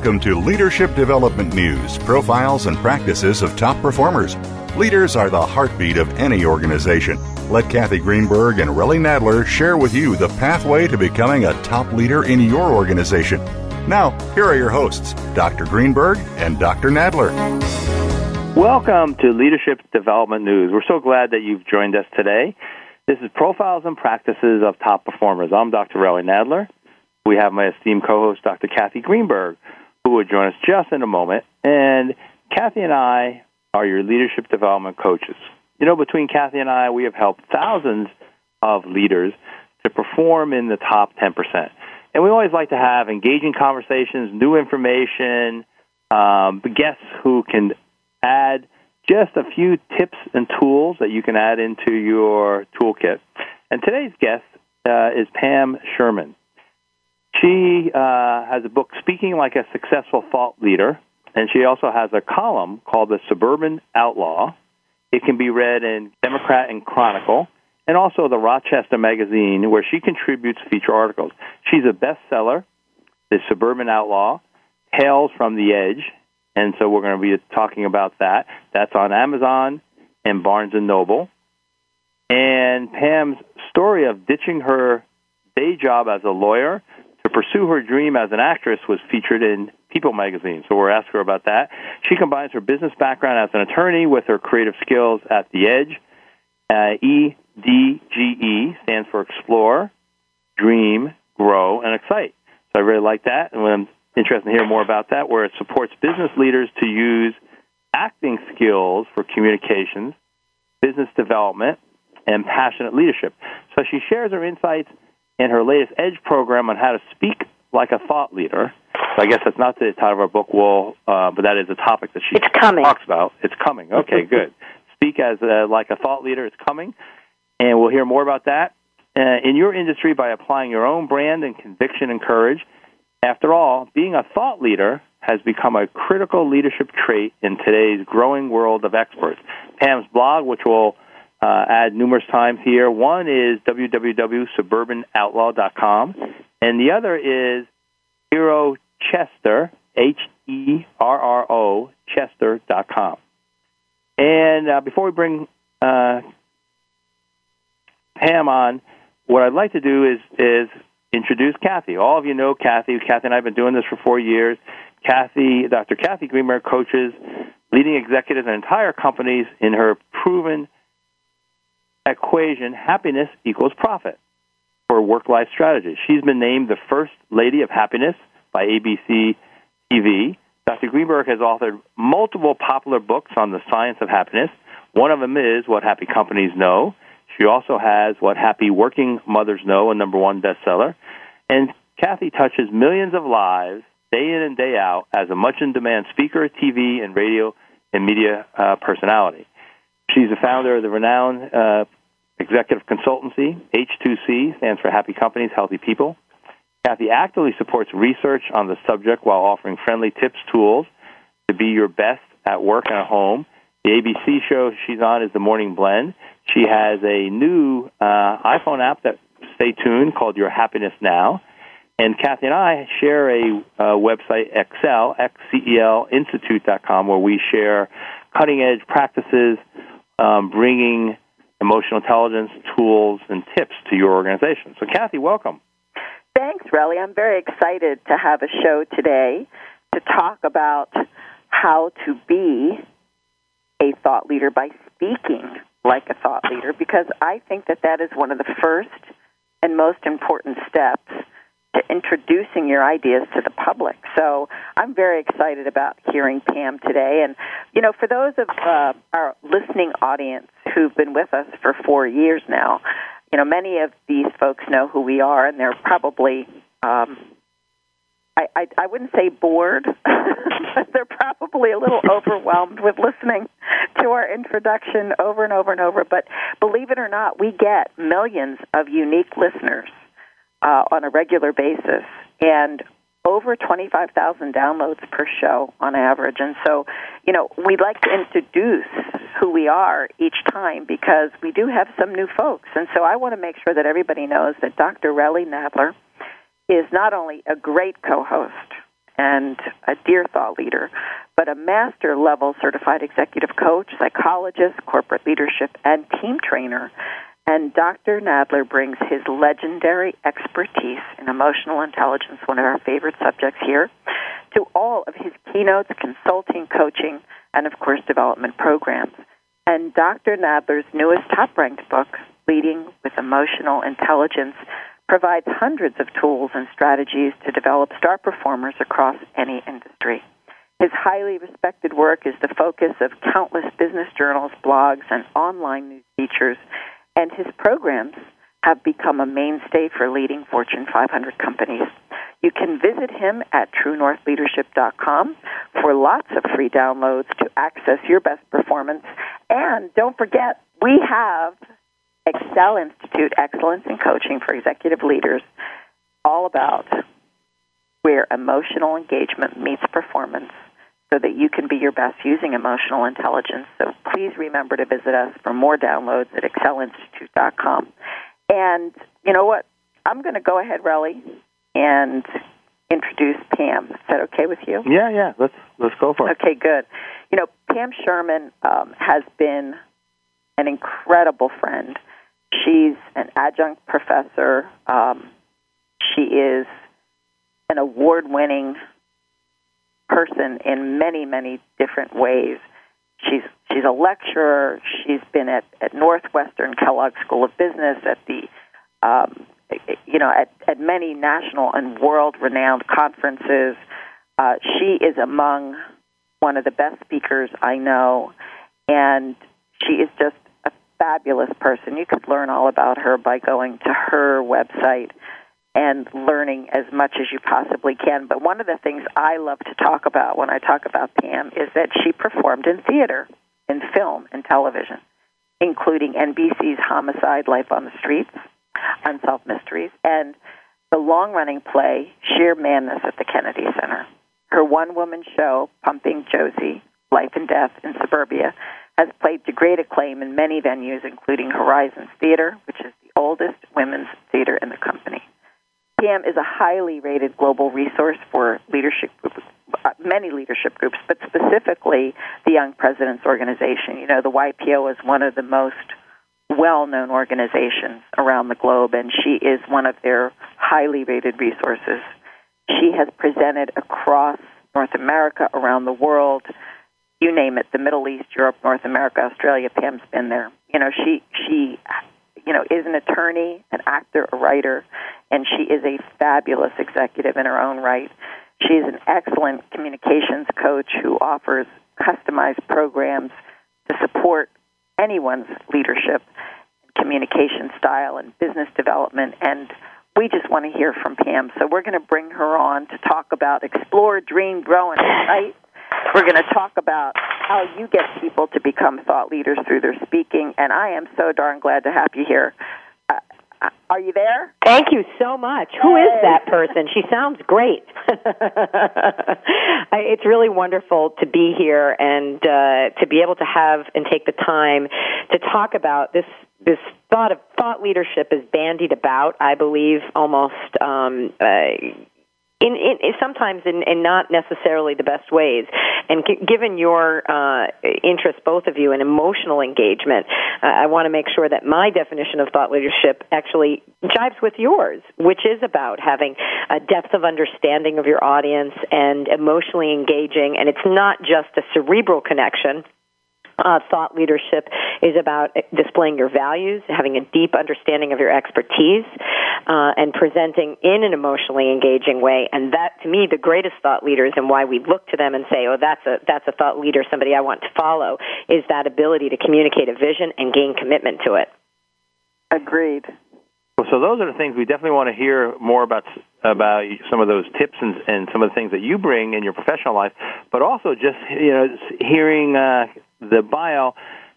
Welcome to Leadership Development News profiles and practices of top performers. Leaders are the heartbeat of any organization. Let Kathy Greenberg and Relly Nadler share with you the pathway to becoming a top leader in your organization. Now, here are your hosts, Dr. Greenberg and Dr. Nadler. Welcome to Leadership Development News. We're so glad that you've joined us today. This is Profiles and Practices of Top Performers. I'm Dr. Relly Nadler. We have my esteemed co host, Dr. Kathy Greenberg, who will join us just in a moment. And Kathy and I are your leadership development coaches. You know, between Kathy and I, we have helped thousands of leaders to perform in the top 10%. And we always like to have engaging conversations, new information, um, guests who can add just a few tips and tools that you can add into your toolkit. And today's guest uh, is Pam Sherman. She uh, has a book, Speaking Like a Successful Thought Leader, and she also has a column called The Suburban Outlaw. It can be read in Democrat and Chronicle, and also the Rochester Magazine, where she contributes feature articles. She's a bestseller, The Suburban Outlaw, Tales from the Edge, and so we're going to be talking about that. That's on Amazon and Barnes and Noble. And Pam's story of ditching her day job as a lawyer to pursue her dream as an actress was featured in People magazine. So we're asking her about that. She combines her business background as an attorney with her creative skills at the Edge. Uh, EDGE stands for Explore, Dream, Grow, and Excite. So I really like that, and I'm interested to hear more about that, where it supports business leaders to use acting skills for communications, business development, and passionate leadership. So she shares her insights in her latest Edge program on how to speak like a thought leader. So I guess that's not the title of our book, well, uh, but that is a topic that she it's coming. talks about. It's coming. Okay, good. Speak as a, like a thought leader. It's coming, and we'll hear more about that uh, in your industry by applying your own brand and conviction and courage. After all, being a thought leader has become a critical leadership trait in today's growing world of experts. Pam's blog, which we'll uh, add numerous times here, one is www.suburbanoutlaw.com, and the other is Hero Chester, H E R R O, Chester.com. And uh, before we bring uh, Pam on, what I'd like to do is is introduce Kathy. All of you know Kathy. Kathy and I have been doing this for four years. Kathy, Dr. Kathy Greenberg coaches leading executives and entire companies in her proven equation happiness equals profit for work life strategy. She's been named the first lady of happiness by ABC TV. Dr. Greenberg has authored multiple popular books on the science of happiness. One of them is What Happy Companies Know. She also has What Happy Working Mothers Know, a number one bestseller. And Kathy touches millions of lives day in and day out as a much in demand speaker, TV, and radio and media uh, personality. She's the founder of the renowned uh, executive consultancy, H2C, stands for Happy Companies, Healthy People. Kathy actively supports research on the subject while offering friendly tips, tools to be your best at work and at home. The ABC show she's on is The Morning Blend. She has a new uh, iPhone app that stay tuned called Your Happiness Now. And Kathy and I share a uh, website, Excel, X-C-E-L, Institute.com, where we share cutting edge practices, um, bringing emotional intelligence tools and tips to your organization. So, Kathy, welcome. Thanks, Relly. I'm very excited to have a show today to talk about how to be a thought leader by speaking like a thought leader because I think that that is one of the first and most important steps to introducing your ideas to the public. So I'm very excited about hearing Pam today. And You know, for those of uh, our listening audience who've been with us for four years now, you know, many of these folks know who we are, and they're probably um, I, I, I wouldn't say bored, but they're probably a little overwhelmed with listening to our introduction over and over and over. But believe it or not, we get millions of unique listeners uh, on a regular basis, and over 25,000 downloads per show on average. And so, you know, we like to introduce who we are each time because we do have some new folks. And so I want to make sure that everybody knows that Dr. Relly Nadler is not only a great co host and a dear thought leader, but a master level certified executive coach, psychologist, corporate leadership, and team trainer. And Dr. Nadler brings his legendary expertise in emotional intelligence, one of our favorite subjects here, to all of his keynotes, consulting, coaching, and of course, development programs. And Dr. Nadler's newest top ranked book, Leading with Emotional Intelligence, provides hundreds of tools and strategies to develop star performers across any industry. His highly respected work is the focus of countless business journals, blogs, and online news features, and his programs have become a mainstay for leading Fortune 500 companies. You can visit him at truenorthleadership.com for lots of free downloads to access your best performance. And don't forget, we have Excel Institute Excellence in Coaching for Executive Leaders, all about where emotional engagement meets performance so that you can be your best using emotional intelligence. So please remember to visit us for more downloads at excelinstitute.com. And you know what? I'm going to go ahead, Relly, and introduce Pam. Is that okay with you? Yeah, yeah. Let's let's go for it. Okay, good. You know, Pam Sherman um, has been an incredible friend She's an adjunct professor. Um, she is an award winning person in many, many different ways. She's she's a lecturer. She's been at, at Northwestern Kellogg School of Business, at the um, you know at, at many national and world renowned conferences. Uh, she is among one of the best speakers I know, and she is just a fabulous person. You could learn all about her by going to her website and learning as much as you possibly can. But one of the things I love to talk about when I talk about Pam is that she performed in theater, in film, and television, including NBC's Homicide Life on the Streets, Unsolved Mysteries, and the long running play Shear Madness at the Kennedy Center. Her one woman show, Pumping Josie, Life and Death in Suburbia, has played to great acclaim in many venues, including Horizons Theater, which is the oldest women's theater in the company. Pam is a highly rated global resource for leadership uh, many leadership groups, but specifically the Young Presidents Organization. You know, the YPO is one of the most well-known organizations around the globe, and she is one of their highly rated resources. She has presented across North America, around the world, you name it, the Middle East, Europe, North America, Australia. Pam's been there. You know, she she you know is an attorney, an actor, a writer, and she is a fabulous executive in her own right. She is an excellent communications coach who offers customized programs to support anyone's leadership, communication style, and business development. And we just want to hear from Pam. So we're going to bring her on to talk about explore, dream, grow, and excite. We're going to talk about how you get people to become thought leaders through their speaking, and I am so darn glad to have you here. Uh, uh are you there? Thank you so much. Yay. Who is that person? She sounds great. it's really wonderful to be here and uh, to be able to have and take the time to talk about this this thought of thought leadership is bandied about. I believe almost um, uh, in, in, sometimes in, in not necessarily the best ways. And g- given your uh, interest, both of you, in emotional engagement, uh, I want to make sure that my definition of thought leadership actually jives with yours, which is about having a depth of understanding of your audience and emotionally engaging. And it's not just a cerebral connection uh, thought leadership is about displaying your values, having a deep understanding of your expertise, uh, and presenting in an emotionally engaging way. And that, to me, the greatest thought leaders and why we look to them and say, "Oh, that's a that's a thought leader, somebody I want to follow," is that ability to communicate a vision and gain commitment to it. Agreed. Well, so those are the things we definitely want to hear more about about some of those tips and, and some of the things that you bring in your professional life, but also just you know hearing uh, the bio.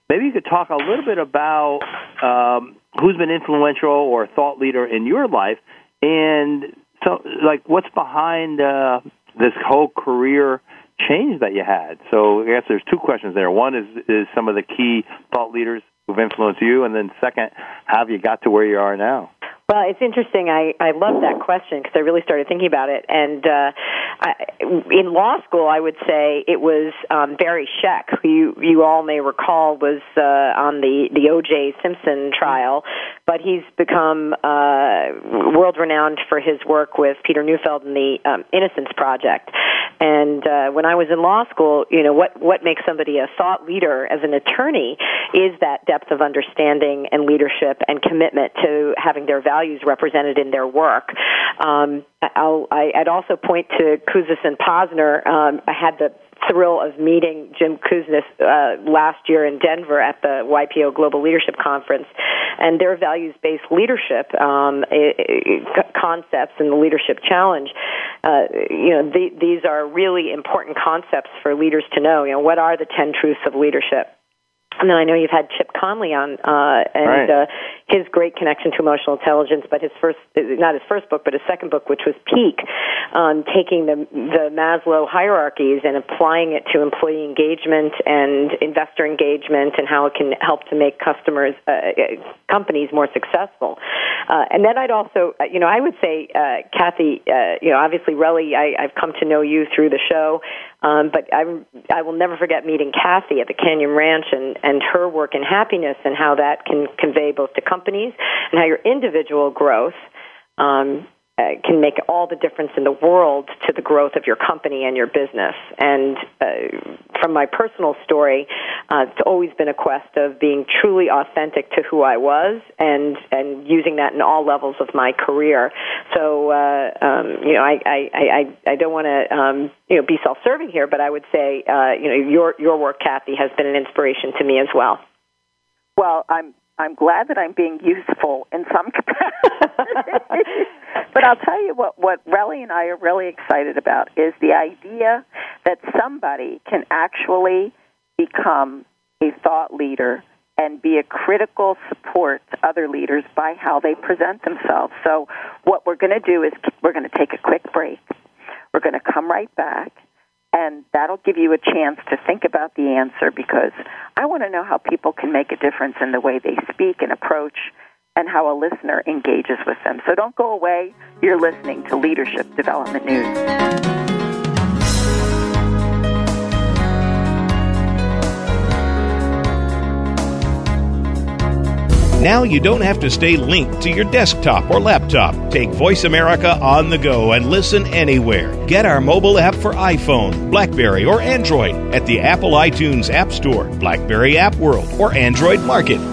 Maybe you could talk a little bit about um, who's been influential or thought leader in your life, and so like what's behind uh, this whole career change that you had. So I guess there's two questions there. One is is some of the key thought leaders who've influenced you, and then second, how have you got to where you are now? Well, it's interesting. I I love that question because I really started thinking about it. And uh, I, in law school, I would say it was um, Barry Scheck, who you you all may recall was uh, on the the O.J. Simpson trial, but he's become uh, world renowned for his work with Peter Neufeld and the um, Innocence Project. And uh, when I was in law school, you know what what makes somebody a thought leader as an attorney is that depth of understanding and leadership and commitment to having their values represented in their work. Um, I, I'd also point to Kouzes and Posner. Um, I had the thrill of meeting Jim Kouzes uh, last year in Denver at the YPO Global Leadership Conference, and their values-based leadership um, concepts and the leadership challenge. Uh, you know, the, these are really important concepts for leaders to know. You know, what are the ten truths of leadership? And then I know you've had Chip Conley on, uh, and right. uh, his great connection to emotional intelligence. But his first, not his first book, but his second book, which was Peak, um, taking the the Maslow hierarchies and applying it to employee engagement and investor engagement, and how it can help to make customers, uh, companies more successful. Uh, and then I'd also, uh, you know, I would say, uh, Kathy, uh, you know, obviously, Relly, I, I've come to know you through the show. Um, but I, I will never forget meeting Kathy at the Canyon Ranch and, and her work in happiness and how that can convey both to companies and how your individual growth um, uh, can make all the difference in the world to the growth of your company and your business. And uh, from my personal story, uh, it's always been a quest of being truly authentic to who I was and and using that in all levels of my career. So uh, um, you know, I I I, I don't want to um, you know be self-serving here, but I would say uh, you know your your work, Kathy, has been an inspiration to me as well. Well, I'm I'm glad that I'm being useful in some capacity. but I'll tell you what what Relly and I are really excited about is the idea that somebody can actually become a thought leader and be a critical support to other leaders by how they present themselves. So what we're going to do is we're going to take a quick break. We're going to come right back and that'll give you a chance to think about the answer because I want to know how people can make a difference in the way they speak and approach and how a listener engages with them. So don't go away. You're listening to Leadership Development News. Now you don't have to stay linked to your desktop or laptop. Take Voice America on the go and listen anywhere. Get our mobile app for iPhone, Blackberry, or Android at the Apple iTunes App Store, Blackberry App World, or Android Market.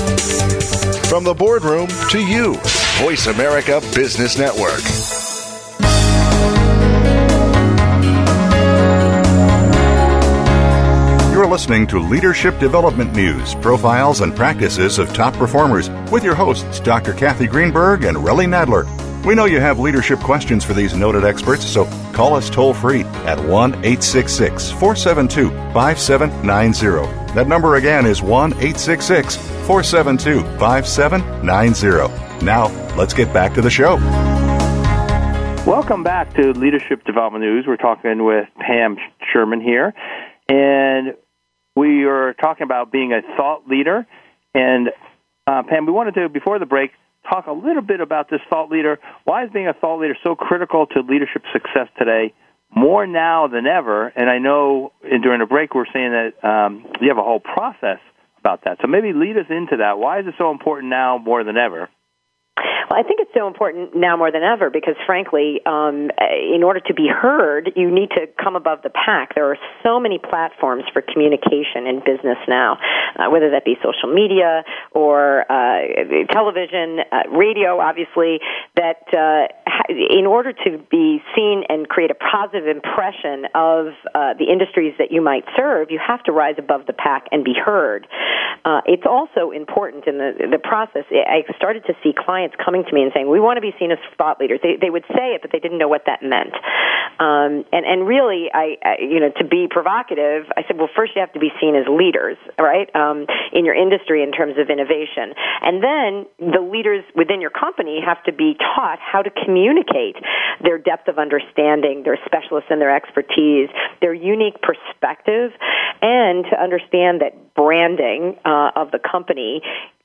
From the boardroom to you, Voice America Business Network. You're listening to Leadership Development News, profiles and practices of top performers with your hosts, Dr. Kathy Greenberg and Relly Nadler. We know you have leadership questions for these noted experts, so call us toll free at 1 866 472 5790. That number again is 1 866 472 5790. Now, let's get back to the show. Welcome back to Leadership Development News. We're talking with Pam Sherman here, and we are talking about being a thought leader. And uh, Pam, we wanted to, before the break, talk a little bit about this thought leader. Why is being a thought leader so critical to leadership success today? More now than ever. And I know during the break we are saying that um, you have a whole process about that. So maybe lead us into that. Why is it so important now more than ever? Well, I think it's so important now more than ever because, frankly, um, in order to be heard, you need to come above the pack. There are so many platforms for communication in business now, uh, whether that be social media or uh, television, uh, radio, obviously, that uh, in order to be seen and create a positive impression of uh, the industries that you might serve, you have to rise above the pack and be heard. Uh, it's also important in the, the process. I started to see clients clients coming to me and saying, "We want to be seen as thought leaders." They they would say it, but they didn't know what that meant. Um, and and really, I, I you know to be provocative, I said, "Well, first you have to be seen as leaders, right, um, in your industry in terms of innovation, and then the leaders within your company have to be taught how to communicate their depth of understanding, their specialists and their expertise, their unique perspective, and to understand that branding uh, of the company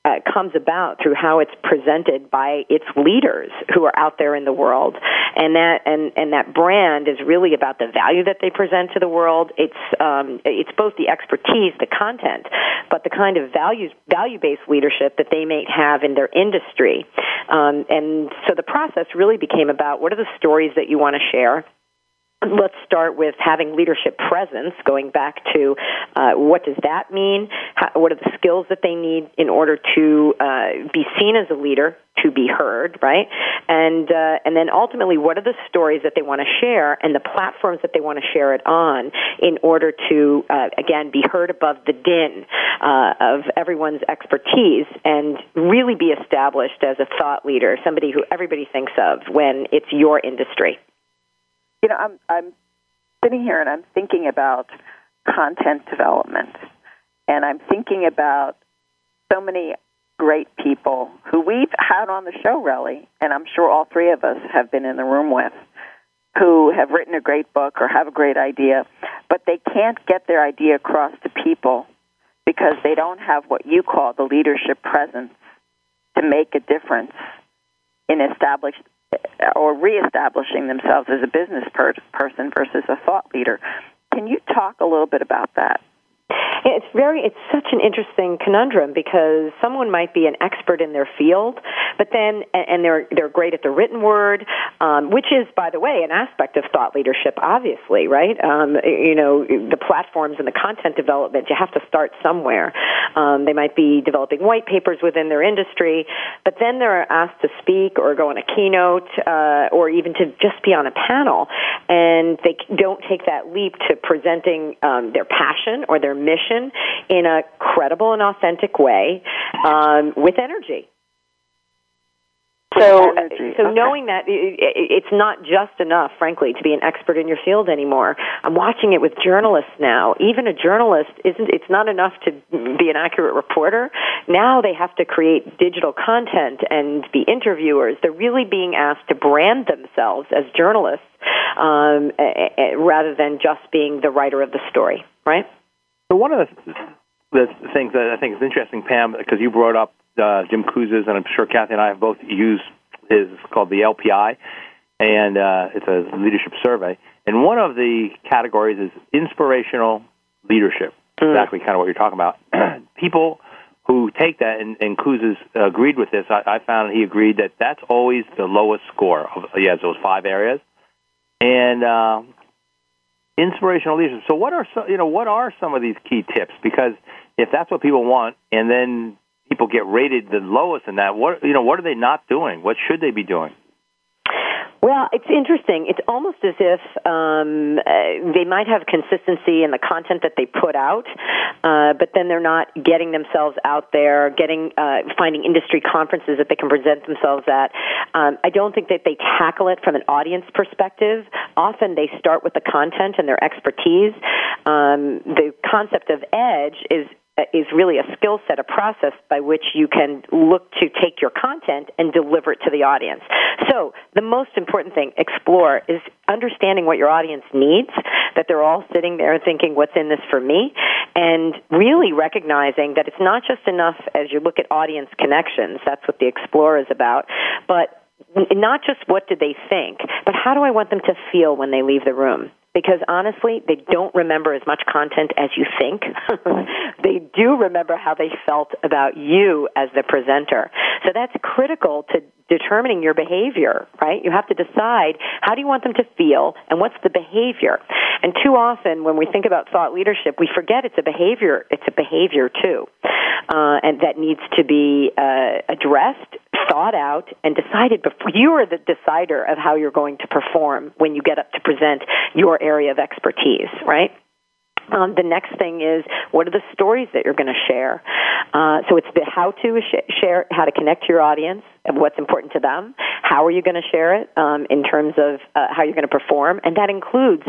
uh, comes about through how it's presented by its leaders who are out there in the world, and that and and that brand is really about the value that they present to the world. It's um, it's both the expertise, the content, but the kind of values value based leadership that they may have in their industry, um, and so the process really became about what are the stories that you want to share Let's start with having leadership presence, going back to uh, what does that mean? How, what are the skills that they need in order to uh, be seen as a leader, to be heard, right? And uh, and then ultimately, what are the stories that they want to share and the platforms that they want to share it on in order to uh, again be heard above the din uh, of everyone's expertise and really be established as a thought leader, somebody who everybody thinks of when it's your industry you know, I'm I'm sitting here and I'm thinking about content development, and I'm thinking about so many great people who we've had on the show, really, and I'm sure all three of us have been in the room with, who have written a great book or have a great idea, but they can't get their idea across to people because they don't have what you call the leadership presence to make a difference in established or reestablishing themselves as a business per- person versus a thought leader. Can you talk a little bit about that? It's very it's such an interesting conundrum because someone might be an expert in their field, But then, and they're they're great at the written word, um, which is, by the way, an aspect of thought leadership. Obviously, right? Um, you know, the platforms and the content development. You have to start somewhere. Um, they might be developing white papers within their industry, but then they're asked to speak or go on a keynote uh, or even to just be on a panel, and they don't take that leap to presenting um, their passion or their mission in a credible and authentic way um, with energy. So, so okay. knowing that it's not just enough, frankly, to be an expert in your field anymore. I'm watching it with journalists now. Even a journalist isn't. It's not enough to be an accurate reporter. Now they have to create digital content and be interviewers. They're really being asked to brand themselves as journalists um, rather than just being the writer of the story. Right. So one of the, the things that I think is interesting, Pam, because you brought up uh, Jim Kouzes, and I'm sure Kathy and I have both used his called the LPI, and uh, it's a leadership survey. And one of the categories is inspirational leadership. Mm. Exactly, kind of what you're talking about. People who take that, and, and Kouzes agreed with this. I, I found he agreed that that's always the lowest score. Of, he has those five areas, and uh, inspirational leadership. So, what are some, you know what are some of these key tips? Because if that's what people want, and then people get rated the lowest in that, what you know, what are they not doing? What should they be doing? Well, it's interesting. It's almost as if um, uh, they might have consistency in the content that they put out, uh, but then they're not getting themselves out there, getting uh, finding industry conferences that they can present themselves at. Um, I don't think that they tackle it from an audience perspective. Often they start with the content and their expertise. Um, the concept of edge is Uh, is really a skill set, a process by which you can look to take your content and deliver it to the audience. So the most important thing, explore, is understanding what your audience needs, that they're all sitting there thinking, what's in this for me? And really recognizing that it's not just enough as you look at audience connections, that's what the explore is about, but not just what do they think, but how do I want them to feel when they leave the room? Because honestly, they don't remember as much content as you think. they do remember how they felt about you as the presenter. So that's critical to determining your behavior, right? You have to decide how do you want them to feel and what's the behavior. And too often when we think about thought leadership, we forget it's a behavior, it's a behavior too. Uh, and that needs to be uh, addressed, thought out, and decided before you are the decider of how you're going to perform when you get up to present your area of expertise, right? Um, the next thing is what are the stories that you're going to share? Uh, so it's the how to sh- share, how to connect to your audience, and what's important to them. How are you going to share it um, in terms of uh, how you're going to perform, and that includes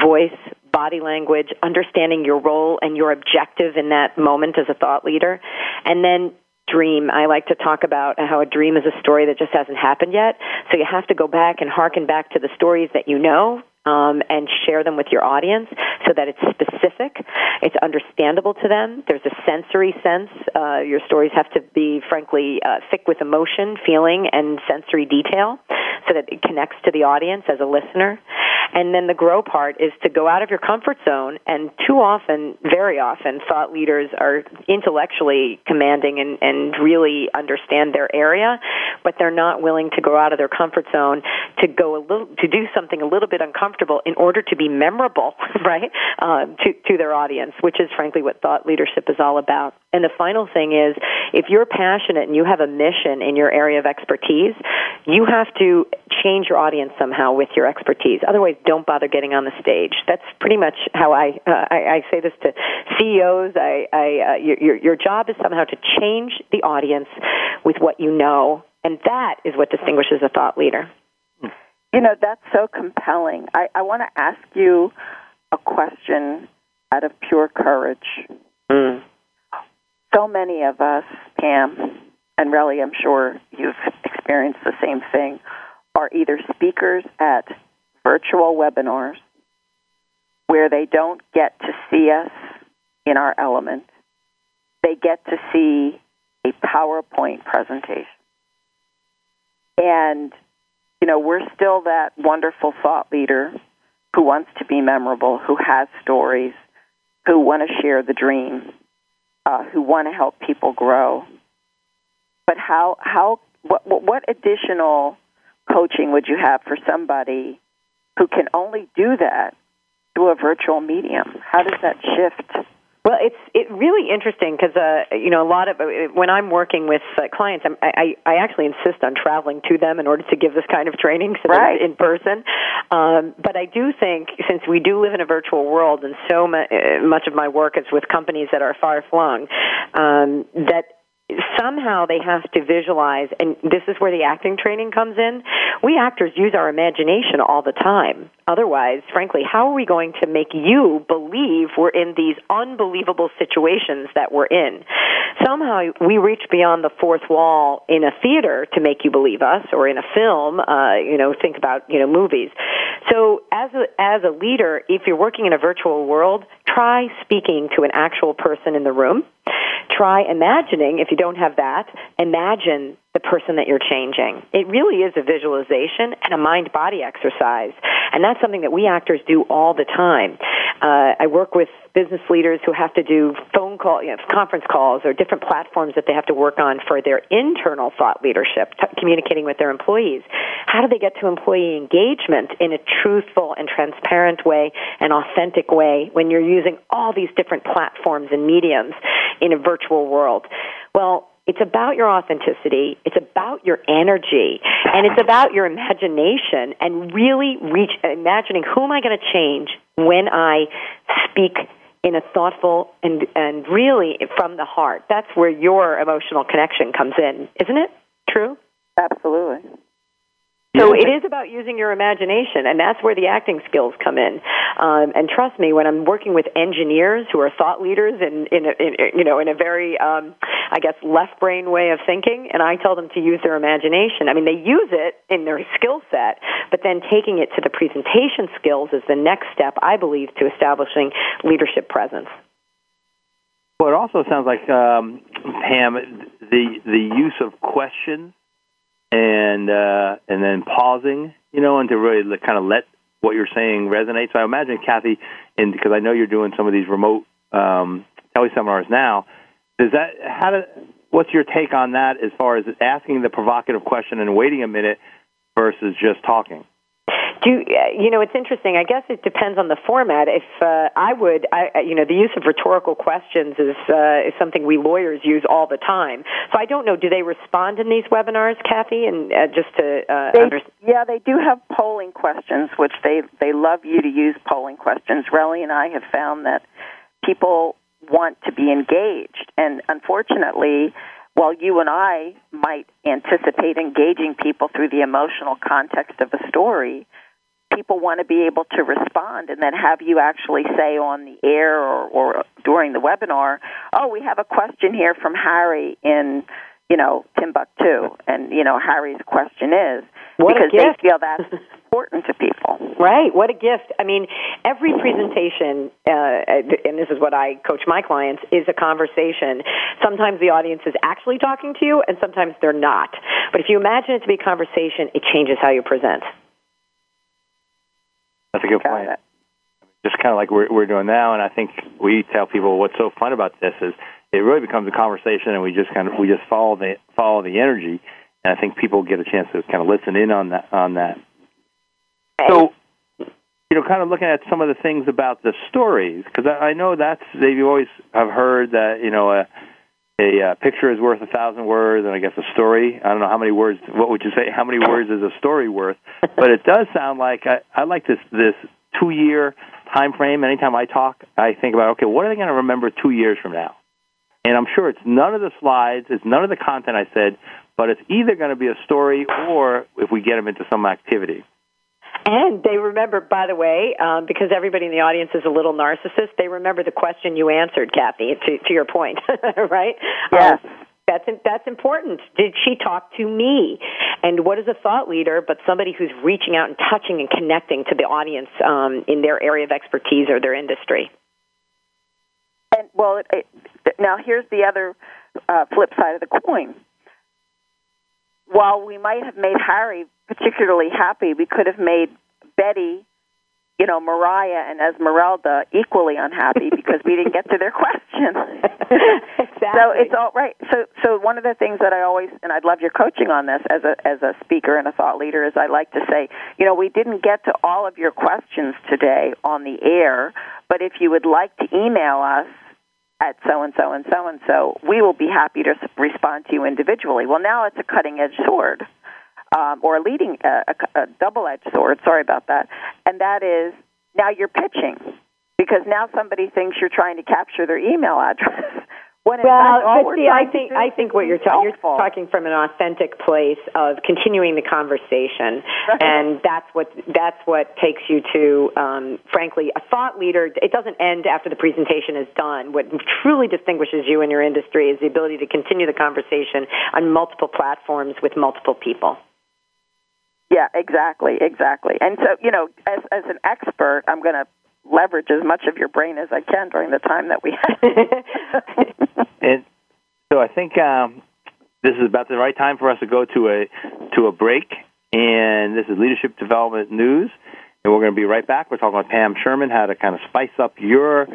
voice, body language, understanding your role and your objective in that moment as a thought leader, and then dream. I like to talk about how a dream is a story that just hasn't happened yet. So you have to go back and harken back to the stories that you know um, and share them with your audience so that it's specific, it's understandable to them. There's a sensory sense. Uh, your stories have to be, frankly, uh, thick with emotion, feeling, and sensory detail so that it connects to the audience as a listener. And then the grow part is to go out of your comfort zone. And too often, very often, thought leaders are intellectually commanding and, and really understand their area, but they're not willing to go out of their comfort zone to go a little, to do something a little bit uncomfortable in order to be memorable, right, uh, to, to their audience, which is frankly what thought leadership is all about. And the final thing is, if you're passionate and you have a mission in your area of expertise, you have to change your audience somehow with your expertise. Otherwise, don't bother getting on the stage. That's pretty much how I uh, I, I say this to CEOs. I, I uh, your your job is somehow to change the audience with what you know, and that is what distinguishes a thought leader. You know, that's so compelling. I, I want to ask you a question out of pure courage. Mm. So many of us, Pam and Relly, I'm sure you've experienced the same thing, are either speakers at virtual webinars where they don't get to see us in our element. They get to see a PowerPoint presentation. And, know, we're still that wonderful thought leader who wants to be memorable, who has stories, who want to share the dream, uh, who want to help people grow. But how, how what, what what additional coaching would you have for somebody who can only do that through a virtual medium? How does that shift? Well, it's it really interesting because uh, you know a lot of uh, when I'm working with uh, clients, I'm, I I actually insist on traveling to them in order to give this kind of training so right. in person. Um, but I do think since we do live in a virtual world, and so uh, much of my work is with companies that are far flung, um, that somehow they have to visualize and this is where the acting training comes in. We actors use our imagination all the time. Otherwise frankly how are we going to make you believe we're in these unbelievable situations that we're in? Somehow we reach beyond the fourth wall in a theater to make you believe us or in a film uh you know think about you know movies. So as a as a leader if you're working in a virtual world try speaking to an actual person in the room try imagining, if you don't have that, imagine the person that you're changing. It really is a visualization and a mind body exercise. And that's something that we actors do all the time. Uh, I work with business leaders who have to do phone call, you know, conference calls or different platforms that they have to work on for their internal thought leadership, t- communicating with their employees. How do they get to employee engagement in a truthful and transparent way, an authentic way when you're using all these different platforms and mediums in a virtual world? Well, it's about your authenticity. It's about your energy. And it's about your imagination and really reach, imagining who am I going to change when I speak in a thoughtful and, and really from the heart. That's where your emotional connection comes in, isn't it? True? Absolutely. So it is about using your imagination, and that's where the acting skills come in. Um, and trust me, when I'm working with engineers who are thought leaders in, in, a, in you know, in a very, um, I guess, left brain way of thinking, and I tell them to use their imagination. I mean, they use it in their skill set, but then taking it to the presentation skills is the next step, I believe, to establishing leadership presence. Well, it also sounds like um, Pam the the use of questions and uh, and then pausing, you know, and to really kind of let what you're saying resonate. So I imagine Kathy, and because I know you're doing some of these remote um, teleseminars now, does that how do what's your take on that as far as asking the provocative question and waiting a minute versus just talking? Do you, you know? It's interesting. I guess it depends on the format. If uh, I would, I, you know, the use of rhetorical questions is uh, is something we lawyers use all the time. So I don't know. Do they respond in these webinars, Kathy? And uh, just to uh, They, understand. yeah, they do have polling questions, which they they love you to use polling questions. Relly and I have found that people want to be engaged, and unfortunately, while you and I might anticipate engaging people through the emotional context of a story, people want to be able to respond and then have you actually say on the air or, or during the webinar, "Oh, we have a question here from Harry in." You know, Timbuktu, and you know Harry's question is What because they feel that's important to people. Right. What a gift. I mean, every presentation, uh, and this is what I coach my clients, is a conversation. Sometimes the audience is actually talking to you, and sometimes they're not. But if you imagine it to be a conversation, it changes how you present. That's a good Got point. it. Just kind of like we're we're doing now, and I think we tell people what's so fun about this is it really becomes a conversation, and we just kind of we just follow the follow the energy, and I think people get a chance to kind of listen in on that on that. So, you know, kind of looking at some of the things about the stories, because I, I know that's they always have heard that you know a a uh, picture is worth a thousand words, and I guess a story. I don't know how many words. What would you say? How many words is a story worth? But it does sound like I, I like this this two year time frame. Anytime I talk, I think about okay, what are they going to remember two years from now? And I'm sure it's none of the slides, it's none of the content I said, but it's either going to be a story or if we get them into some activity. And they remember, by the way, um, because everybody in the audience is a little narcissist, they remember the question you answered, Kathy, to, to your point, right? Yes. Um, that's that's important. Did she talk to me? And what is a thought leader but somebody who's reaching out and touching and connecting to the audience um, in their area of expertise or their industry? And well, it, it, now here's the other uh, flip side of the coin. While we might have made Harry particularly happy, we could have made Betty, you know, Mariah and Esmeralda equally unhappy because we didn't get to their question. exactly. So it's all right. So so one of the things that I always and I'd love your coaching on this as a as a speaker and a thought leader is I like to say, you know, we didn't get to all of your questions today on the air, but if you would like to email us at so and so and so and so, we will be happy to respond to you individually. Well, now it's a cutting edge sword. Um, or a leading a, a double edged sword. Sorry about that. And that is now you're pitching because now somebody thinks you're trying to capture their email address. When well, but see, I think I think what you're talking you're talking from an authentic place of continuing the conversation, right. and that's what that's what takes you to, um, frankly, a thought leader. It doesn't end after the presentation is done. What truly distinguishes you in your industry is the ability to continue the conversation on multiple platforms with multiple people. Yeah, exactly, exactly. And so, you know, as as an expert, I'm going to leverage as much of your brain as I can during the time that we have. and so I think um, this is about the right time for us to go to a to a break. And this is Leadership Development News, and we're going to be right back. We're talking with Pam Sherman how to kind of spice up your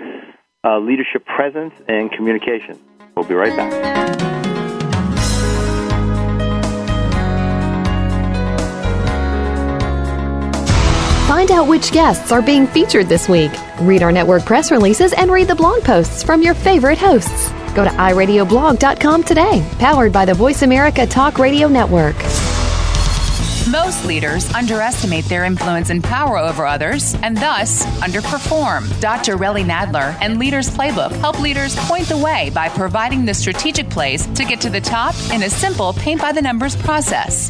uh, leadership presence and communication. We'll be right back. Find out which guests are being featured this week. Read our network press releases and read the blog posts from your favorite hosts. Go to iradioblog.com today, powered by the Voice America Talk Radio Network. Most leaders underestimate their influence and power over others and thus underperform. Dr. Relly Nadler and Leaders Playbook help leaders point the way by providing the strategic plays to get to the top in a simple paint by the numbers process.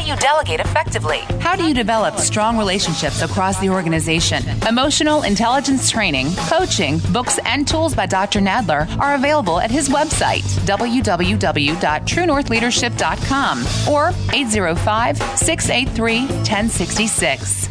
you delegate effectively? How do you develop strong relationships across the organization? Emotional intelligence training, coaching, books, and tools by Dr. Nadler are available at his website, www.truenorthleadership.com or 805 683 1066.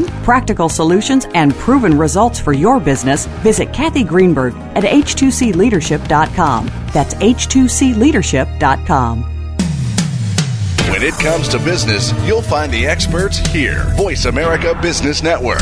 practical solutions, and proven results for your business, visit Cathy Greenberg at h2cleadership.com. That's h2cleadership.com. When it comes to business, you'll find the experts here. Voice America Business Network.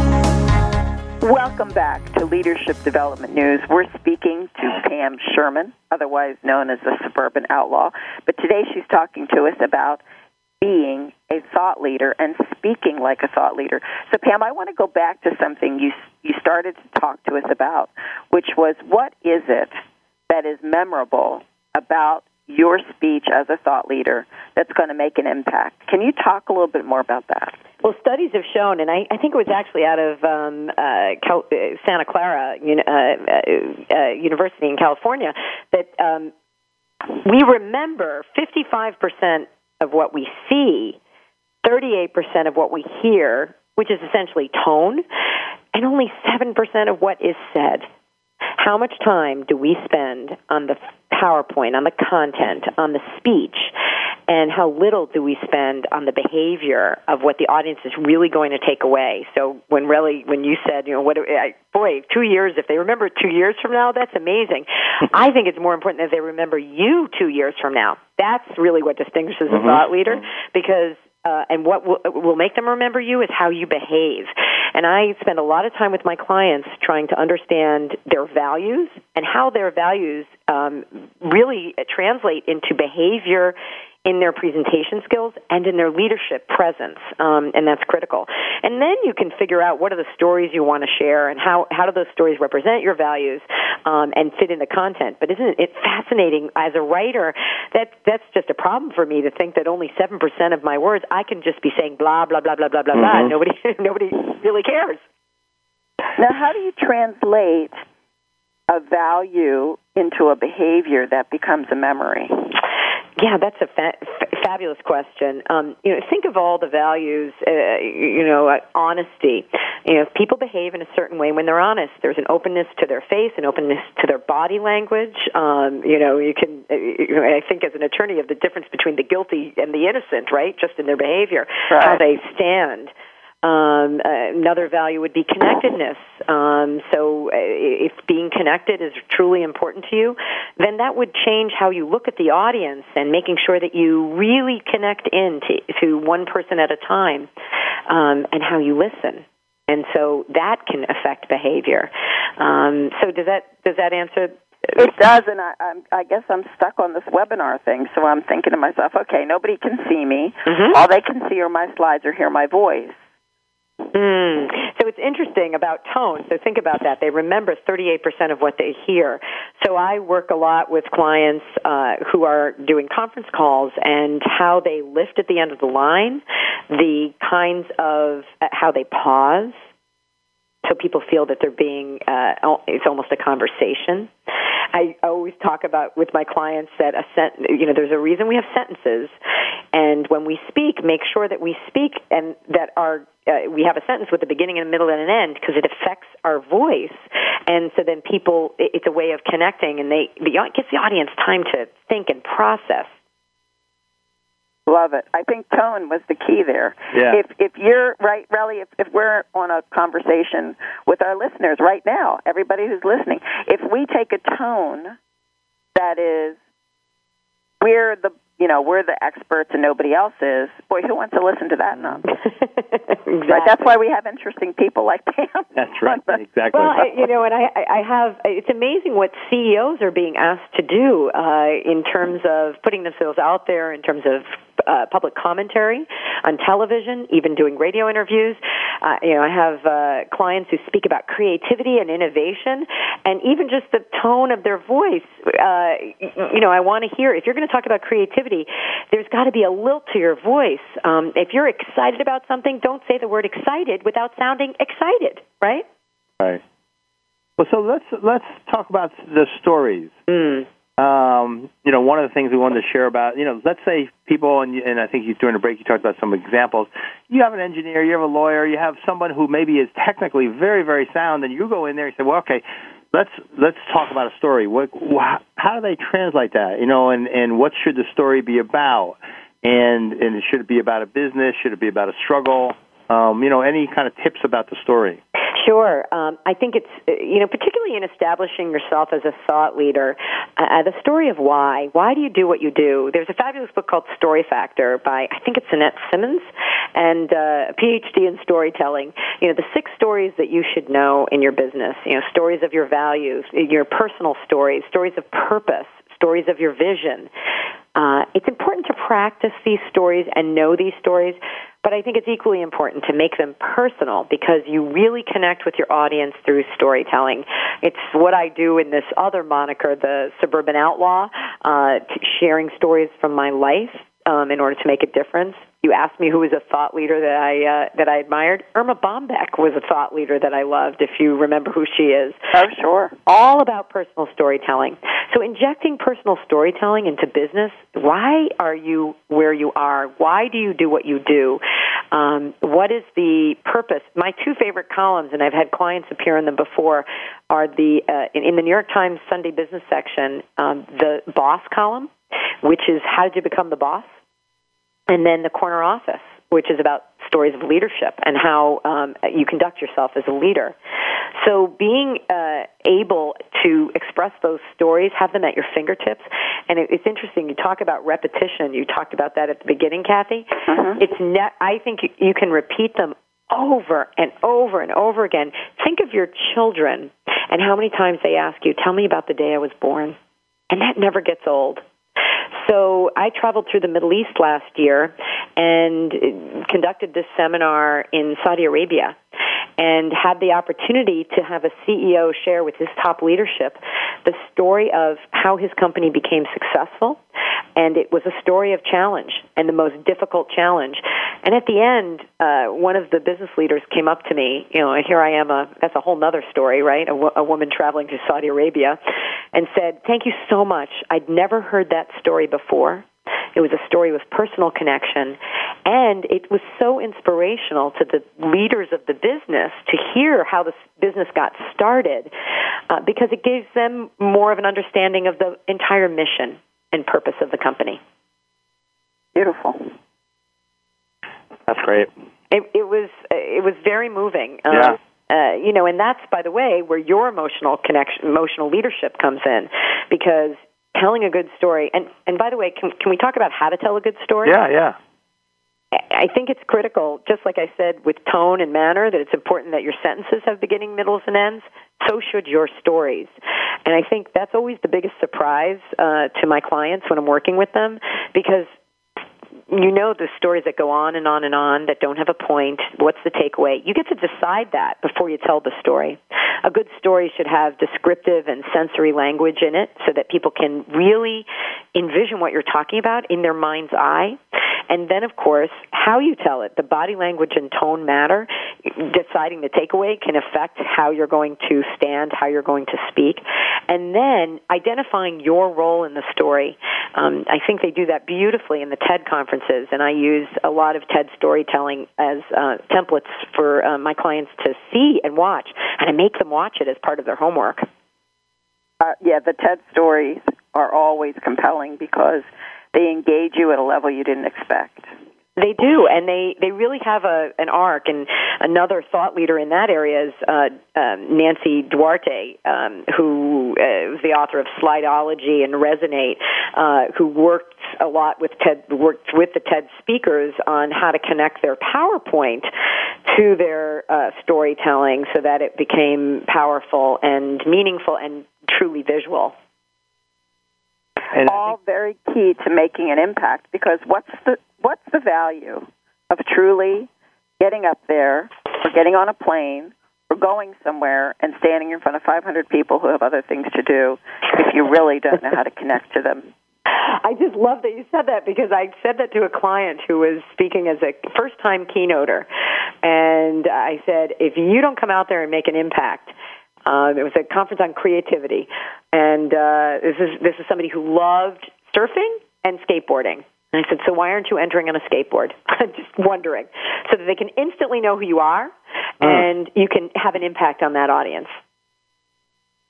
Welcome back to Leadership Development News. We're speaking to Pam Sherman, otherwise known as the Suburban Outlaw, but today she's talking to us about being a thought leader and speaking like a thought leader. So, Pam, I want to go back to something you you started to talk to us about, which was what is it that is memorable about your speech as a thought leader that's going to make an impact. Can you talk a little bit more about that? Well, studies have shown, and I, I think it was actually out of um, uh, Cal- uh, Santa Clara uh, uh, uh, University in California, that um, we remember 55% of what we see, 38% of what we hear, which is essentially tone, and only 7% of what is said. How much time do we spend on the PowerPoint, on the content, on the speech, and how little do we spend on the behavior of what the audience is really going to take away? So when really, when you said, you know, what, I, boy, two years, if they remember two years from now, that's amazing. I think it's more important that they remember you two years from now. That's really what distinguishes a mm-hmm. thought leader because uh, and what will, will make them remember you is how you behave. And I spend a lot of time with my clients trying to understand their values and how their values um, really translate into behavior in their presentation skills and in their leadership presence, um, and that's critical. And then you can figure out what are the stories you want to share and how how do those stories represent your values um, and fit in the content. But isn't it fascinating as a writer? That that's just a problem for me to think that only seven percent of my words I can just be saying blah blah blah blah blah blah mm-hmm. blah. Nobody nobody really cares. Now, how do you translate a value into a behavior that becomes a memory? Yeah, that's a fa- f- fabulous question. Um, you know, think of all the values. Uh, you know, uh, honesty. You know, if people behave in a certain way when they're honest, there's an openness to their face, an openness to their body language. Um, you know, you can. Uh, you know, I think as an attorney, of the difference between the guilty and the innocent, right? Just in their behavior, right. how they stand. Um, uh, another value would be connectedness. Um, so, uh, if being connected is truly important to you, then that would change how you look at the audience and making sure that you really connect in to, to one person at a time um, and how you listen. And so that can affect behavior. Um, so, does that does that answer it does, and I, I'm, I guess I'm stuck on this webinar thing. So I'm thinking to myself, okay, nobody can see me. Mm-hmm. All they can see are my slides or hear my voice. Mm. So it's interesting about tone. So think about that. They remember 38% of what they hear. So I work a lot with clients uh, who are doing conference calls and how they lift at the end of the line, the kinds of uh, how they pause. So people feel that they're being, uh, it's almost a conversation. I always talk about with my clients that a sent, you know, there's a reason we have sentences, and when we speak, make sure that we speak and that our uh, we have a sentence with a beginning and a middle and an end because it affects our voice, and so then people, it's a way of connecting, and they the, it gives the audience time to think and process. Love it. I think tone was the key there. Yeah. If if you're right, really, if, if we're on a conversation with our listeners right now, everybody who's listening, if we take a tone that is we're the you know we're the experts and nobody else is. Boy, who wants to listen to that nonsense? exactly. Right? That's why we have interesting people like Pam. That's right. exactly. Well, you know, and I, I have. It's amazing what CEOs are being asked to do uh, in terms of putting themselves out there, in terms of uh, public commentary on television, even doing radio interviews. Uh, you know, I have uh, clients who speak about creativity and innovation, and even just the tone of their voice. Uh, you know, I want to hear if you're going to talk about creativity, there's got to be a lilt to your voice. Um, if you're excited about something, don't say the word excited without sounding excited, right? Right. Well, so let's let's talk about the stories. Mm um, you know, one of the things we wanted to share about, you know, let's say people, and, and I think you, during the break you talked about some examples. You have an engineer, you have a lawyer, you have someone who maybe is technically very, very sound, and you go in there and say, well, okay, let's let's talk about a story. What, how do they translate that? You know, and and what should the story be about? And and should it be about a business? Should it be about a struggle? Um, you know, any kind of tips about the story? Sure. Um, I think it's, you know, particularly in establishing yourself as a thought leader, uh, uh, the story of why. Why do you do what you do? There's a fabulous book called Story Factor by, I think it's Annette Simmons, and uh, a PhD in storytelling. You know, the six stories that you should know in your business, you know, stories of your values, your personal stories, stories of purpose, stories of your vision. Uh, it's important to practice these stories and know these stories but I think it's equally important to make them personal because you really connect with your audience through storytelling. It's what I do in this other moniker, the suburban outlaw, uh, sharing stories from my life um, in order to make a difference you asked me who was a thought leader that I uh, that I admired. Erma Bombeck was a thought leader that I loved. If you remember who she is, oh sure, all about personal storytelling. So injecting personal storytelling into business. Why are you where you are? Why do you do what you do? Um, what is the purpose? My two favorite columns, and I've had clients appear in them before, are the uh, in, in the New York Times Sunday Business section, um, the boss column, which is how did you become the boss and then the corner office, which is about stories of leadership and how um, you conduct yourself as a leader. So being uh, able to express those stories, have them at your fingertips, and it, it's interesting. You talk about repetition. You talked about that at the beginning, Cathy. Uh-huh. It's ne- I think you, you can repeat them over and over and over again. Think of your children and how many times they ask you, "Tell me about the day I was born," and that never gets old. So I traveled through the Middle East last year and conducted this seminar in Saudi Arabia and had the opportunity to have a CEO share with his top leadership the story of how his company became successful. And it was a story of challenge and the most difficult challenge. And at the end, uh, one of the business leaders came up to me. You know, here I am. A, that's a whole other story, right? A, woman traveling to Saudi Arabia, and said, "Thank you so much. I'd never heard that story before." It was a story with personal connection, and it was so inspirational to the leaders of the business to hear how the business got started, uh, because it gives them more of an understanding of the entire mission and purpose of the company. Beautiful. That's great. It, it was it was very moving. Um, yeah. Uh, you know, and that's by the way where your emotional connection, emotional leadership comes in, because telling a good story. And and by the way, can can we talk about how to tell a good story? Yeah, yeah. I think it's critical, just like I said, with tone and manner, that it's important that your sentences have beginning, middles, and ends. So should your stories. And I think that's always the biggest surprise uh, to my clients when I'm working with them because you know the stories that go on and on and on that don't have a point. What's the takeaway? You get to decide that before you tell the story. A good story should have descriptive and sensory language in it so that people can really envision what you're talking about in their mind's eye. And then, of course, how you tell it. The body language and tone matter. Deciding the takeaway can affect how you're going to stand, how you're going to speak. And then identifying your role in the story. Um, I think they do that beautifully in the TED and I use a lot of TED storytelling as uh, templates for uh, my clients to see and watch, and I make them watch it as part of their homework. Uh, yeah, the TED stories are always compelling because they engage you at a level you didn't expect. They do, and they they really have a an arc. And another thought leader in that area is uh, um, Nancy Duarte, um, who uh, was the author of Slideology and Resonate, uh, who worked a lot with TED worked with the TED speakers on how to connect their PowerPoint to their uh, storytelling so that it became powerful and meaningful and truly visual. And all think, very key to making an impact because what's the what's the value of truly getting up there or getting on a plane or going somewhere and standing in front of 500 people who have other things to do if you really don't know how to connect to them I just love that you said that because I said that to a client who was speaking as a first time keynoter. And I said, if you don't come out there and make an impact, uh, it was a conference on creativity, and uh, this is this is somebody who loved surfing and skateboarding. And I said, so why aren't you entering on a skateboard? I'm just wondering, so that they can instantly know who you are, uh. and you can have an impact on that audience.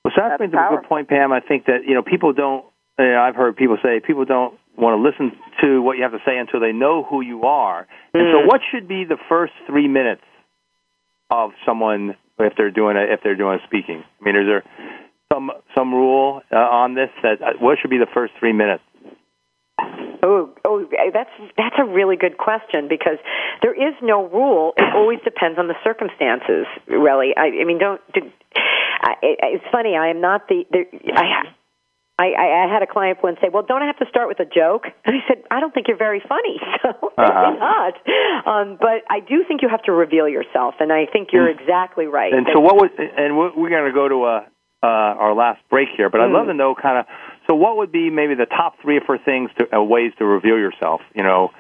Well, so that brings up a good point, Pam. I think that you know people don't. Uh, I've heard people say people don't want to listen to what you have to say until they know who you are. And mm. so, what should be the first three minutes of someone if they're doing a, if they're doing a speaking? I mean, is there some some rule uh, on this that uh, what should be the first three minutes? Oh, oh, that's that's a really good question because there is no rule. It always depends on the circumstances. Really, I, I mean, don't. Do, I, it's funny. I am not the. the I I, I, I had a client once say, "Well, don't I have to start with a joke?" And I said, "I don't think you're very funny, so uh-huh. not." Um, but I do think you have to reveal yourself, and I think you're mm. exactly right. And so, what would and we're going to go to a, uh, our last break here, but mm. I'd love to know kind of so what would be maybe the top three or four things to uh, ways to reveal yourself? You know,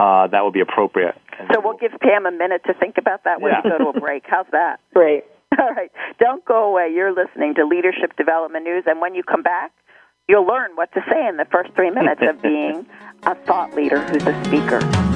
uh, that would be appropriate. So we'll give Pam a minute to think about that when yeah. we go to a break. How's that? Great. All right. Don't go away. You're listening to Leadership Development News, and when you come back, you'll learn what to say in the first three minutes of being a thought leader who's a speaker.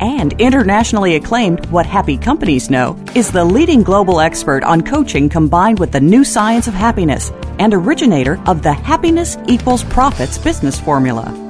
and internationally acclaimed What Happy Companies Know, is the leading global expert on coaching combined with the new science of happiness and originator of the Happiness Equals Profits business formula.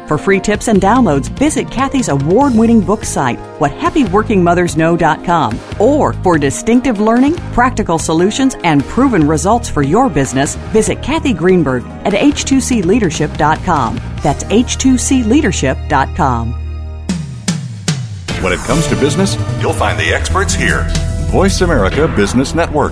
For free tips and downloads, visit Cathy's award winning book site, whathappyworkingmothersknow.com. Or for distinctive learning, practical solutions, and proven results for your business, visit Cathy Greenberg at h2cleadership.com. That's h2cleadership.com. When it comes to business, you'll find the experts here. Voice America Business Network.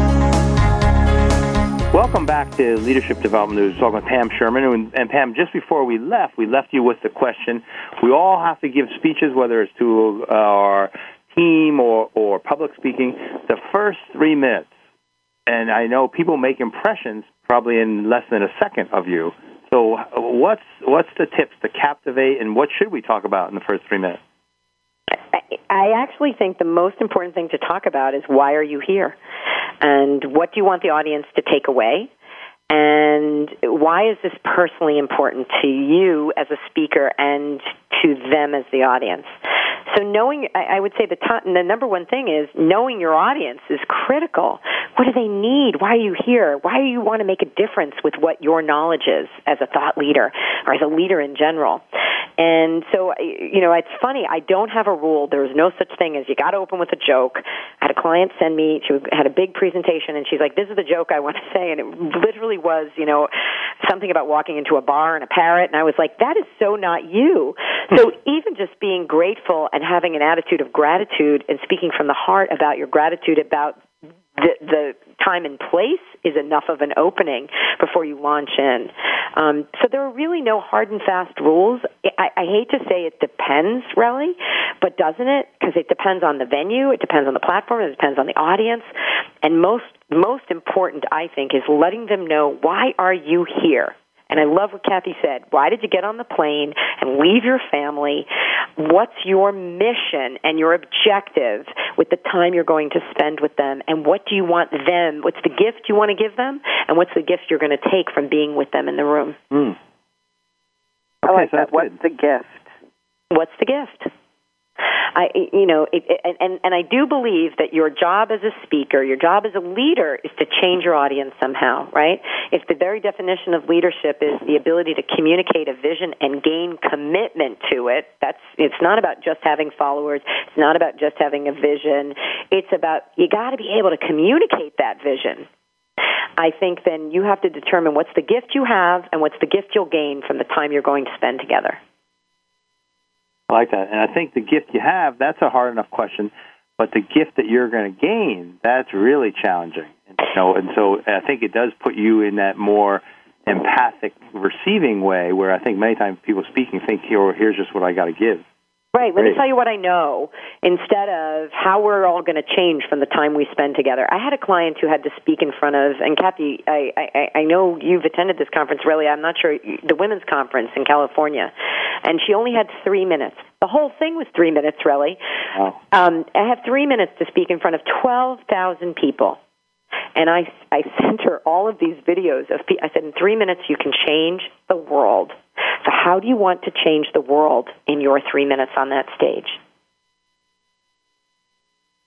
Welcome back to Leadership Development News. Talking with Pam Sherman. And, and, Pam, just before we left, we left you with the question we all have to give speeches, whether it's to uh, our team or, or public speaking, the first three minutes and I know people make impressions probably in less than a second of you. So, what's what's the tips to captivate, and what should we talk about in the first three minutes? I actually think the most important thing to talk about is why are you here, and what do you want the audience to take away, and why is this personally important to you as a speaker and to them as the audience? So knowing, I would say the top, the number one thing is knowing your audience is critical. What do they need? Why are you here? Why do you want to make a difference with what your knowledge is as a thought leader or as a leader in general? And so, you know, it's funny. I don't have a rule. There's no such thing as you got to open with a joke. I had a client send me. She had a big presentation, and she's like, "This is the joke I want to say," and it literally was, you know, something about walking into a bar and a parrot. And I was like, "That is so not you." Hmm. so even just being grateful and having an attitude of gratitude and speaking from the heart about your gratitude about the, the time and place is enough of an opening before you launch in. Um, so there are really no hard and fast rules. I, I hate to say it depends, really, but doesn't it? Because it depends on the venue, it depends on the platform, it depends on the audience, and most most important, I think, is letting them know why are you here. And I love what Cathy said. Why did you get on the plane and leave your family? What's your mission and your objective with the time you're going to spend with them? And what do you want them? What's the gift you want to give them? And what's the gift you're going to take from being with them in the room? Mm. Okay, I like that. What's good. the gift? What's the gift? I, you know, it, it, and and I do believe that your job as a speaker, your job as a leader, is to change your audience somehow, right? If the very definition of leadership is the ability to communicate a vision and gain commitment to it, that's it's not about just having followers. It's not about just having a vision. It's about you got to be able to communicate that vision. I think then you have to determine what's the gift you have and what's the gift you'll gain from the time you're going to spend together. I like that. And I think the gift you have, that's a hard enough question. But the gift that you're going to gain, that's really challenging. And, you know, and so I think it does put you in that more empathic receiving way where I think many times people speaking think, here, here's just what I got to give. Right. Let me tell you what I know instead of how we're all going to change from the time we spend together. I had a client who had to speak in front of, and Cathy, I, I, I know you've attended this conference, really. I'm not sure, the women's conference in California. And she only had three minutes. The whole thing was three minutes, really. Wow. Um, I have three minutes to speak in front of 12,000 people. And I, I sent her all of these videos of, I said, in three minutes you can change the world. So, how do you want to change the world in your three minutes on that stage?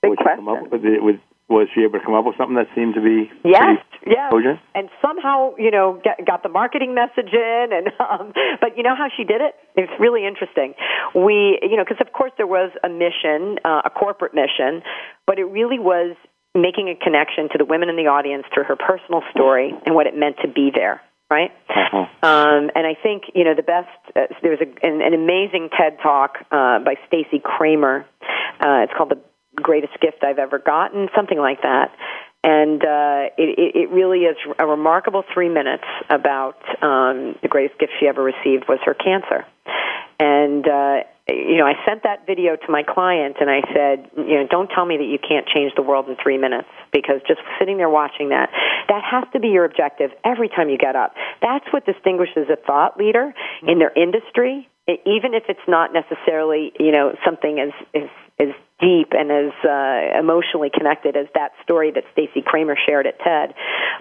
Big question. With, was she able to come up with something that seemed to be yes, yes, cogent? and somehow you know get, got the marketing message in, and um, but you know how she did it? It's really interesting. We, you know, because of course there was a mission, uh, a corporate mission, but it really was making a connection to the women in the audience through her personal story and what it meant to be there right? Uh-huh. Um, and I think you know the best. Uh, there was a, an, an amazing TED talk uh, by Stacey Kramer. Uh, it's called "The Greatest Gift I've Ever Gotten," something like that. And uh, it, it really is a remarkable three minutes about um, the greatest gift she ever received was her cancer. And uh, you know, I sent that video to my client and I said, you know, don't tell me that you can't change the world in three minutes because just sitting there watching that, that has to be your objective every time you get up. That's what distinguishes a thought leader in their industry, even if it's not necessarily, you know, something as, as, as deep and as uh, emotionally connected as that story that Stacey Kramer shared at TED.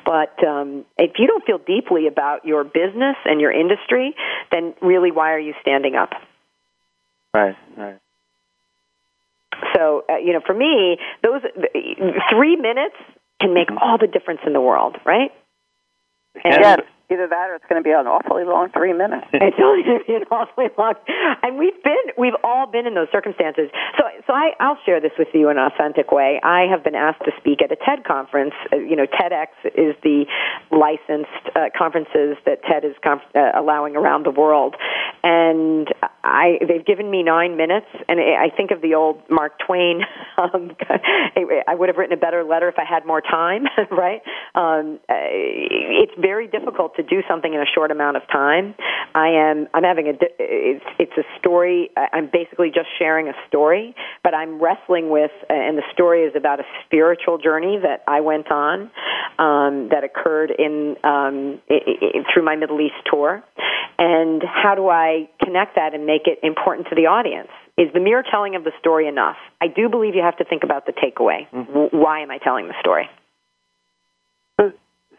But um, if you don't feel deeply about your business and your industry, then really why are you standing up? Right, right. So, uh, you know, for me, those three minutes can make all the difference in the world, right? And yeah, either that or it's going to be an awfully long three minutes. it's only going to be an awfully long, and we've been, we've all been in those circumstances. So, so I, I'll share this with you in an authentic way. I have been asked to speak at a TED conference. Uh, you know, TEDx is the licensed uh, conferences that TED is conf- uh, allowing around the world, and I they've given me nine minutes, and I think of the old Mark Twain. Um, I would have written a better letter if I had more time, right? Um, uh, it's very difficult to do something in a short amount of time. I am I'm having a it's it's a story. I'm basically just sharing a story, but I'm wrestling with, and the story is about a spiritual journey that I went on um, that occurred in um, it, it, through my Middle East tour, and how do I connect that and make it important to the audience? Is the mere telling of the story enough? I do believe you have to think about the takeaway. Mm-hmm. Why am I telling the story?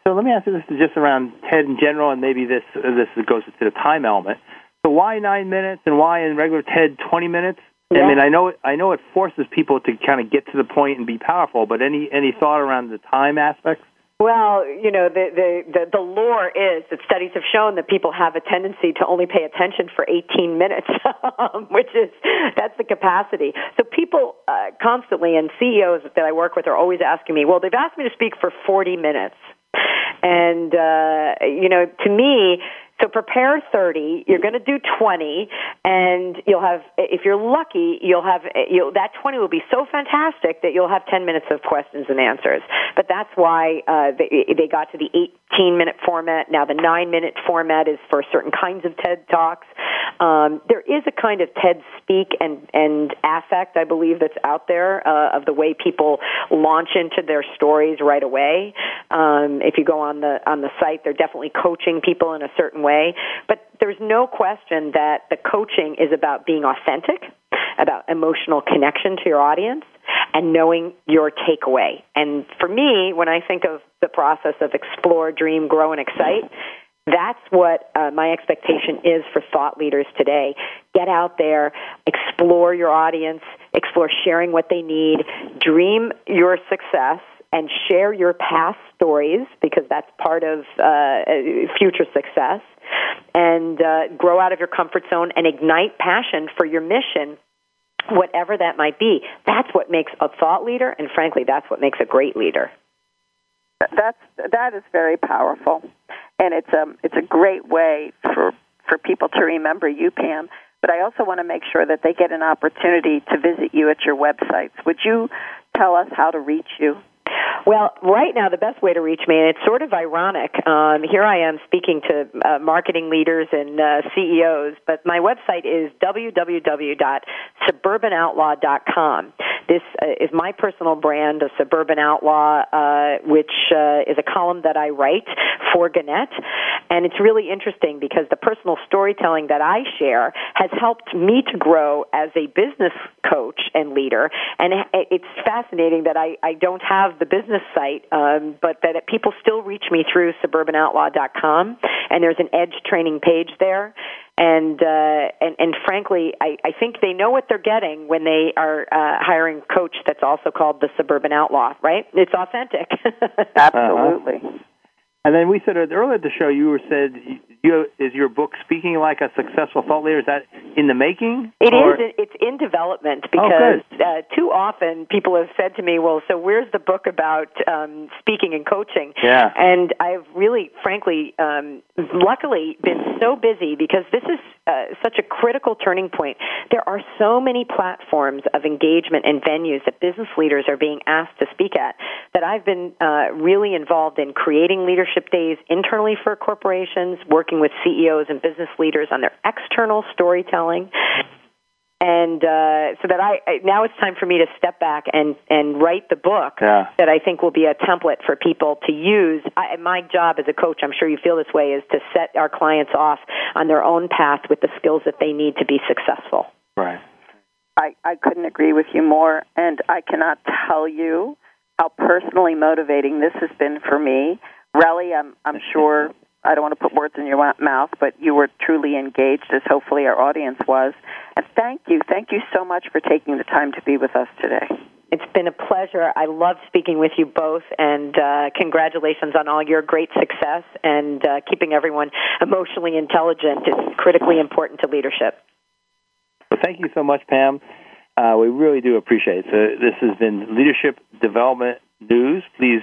So, let me ask you this just around TED in general, and maybe this this goes to the time element. So why nine minutes, and why in regular TED twenty minutes? Yeah. I mean, I know it, I know it forces people to kind of get to the point and be powerful, but any any thought around the time aspect? Well, you know, the, the, the, the lore is that studies have shown that people have a tendency to only pay attention for 18 minutes, which is, that's the capacity. So people uh, constantly, and CEOs that I work with are always asking me, well, they've asked me to speak for 40 minutes. And, uh, you know, to me, so prepare 30. You're going to do 20, and you'll have, if you're lucky, you'll have, you'll, that 20 will be so fantastic that you'll have 10 minutes of questions and answers. But that's why uh, they, they got to the 18 minute format. Now the 9 minute format is for certain kinds of TED Talks. Um, there is a kind of TED speak and, and affect, I believe, that's out there uh, of the way people launch into their stories right away. Um, if you go on the on the site, they're definitely coaching people in a certain way. But there's no question that the coaching is about being authentic, about emotional connection to your audience, and knowing your takeaway. And for me, when I think of the process of explore, dream, grow, and excite, that's what uh, my expectation is for thought leaders today. Get out there, explore your audience, explore sharing what they need, dream your success, and share your past stories because that's part of uh, future success and uh, grow out of your comfort zone and ignite passion for your mission whatever that might be. That's what makes a thought leader and frankly that's what makes a great leader. That's that is very powerful and it's a it's a great way for for people to remember you Pam. But I also want to make sure that they get an opportunity to visit you at your websites. Would you tell us how to reach you? Well, right now, the best way to reach me, and it's sort of ironic, um, here I am speaking to uh, marketing leaders and uh, CEOs, but my website is www.suburbanoutlaw.com. This uh, is my personal brand of Suburban Outlaw, uh, which uh, is a column that I write for Gannett. And it's really interesting because the personal storytelling that I share has helped me to grow as a business coach and leader. And it's fascinating that I, I don't have the business site, um, but that people still reach me through suburbanoutlaw.com, and there's an Edge training page there. And uh, and and frankly, I, I think they know what they're getting when they are uh, hiring coach that's also called the Suburban Outlaw. Right? It's authentic. Absolutely. Uh-huh. And then we said earlier at the show, you said you, is your book speaking like a successful thought leader? Is that in the making? It or? is. It's in development oh, because oh, uh, too often people have said to me, "Well, so where's the book about um, speaking and coaching?" Yeah. And I've really, frankly, um, luckily been so busy because this is uh, such a critical turning point. There are so many platforms of engagement and venues that business leaders are being asked to speak at that I've been uh, really involved in creating leadership days internally for corporations, working with CEOs and business leaders on their external storytelling. And uh, so that I now it's time for me to step back and and write the book yeah. that I think will be a template for people to use. I, my job as a coach, I'm sure you feel this way, is to set our clients off on their own path with the skills that they need to be successful. Right. I, I couldn't agree with you more, and I cannot tell you how personally motivating this has been for me. Relly, I'm, I'm sure I don't want to put words in your mouth, but you were truly engaged, as hopefully our audience was. And thank you. Thank you so much for taking the time to be with us today. It's been a pleasure. I love speaking with you both, and uh, congratulations on all your great success and uh, keeping everyone emotionally intelligent is critically important to leadership. Well, thank you so much, Pam. Uh, we really do appreciate it. So this has been Leadership Development News. Please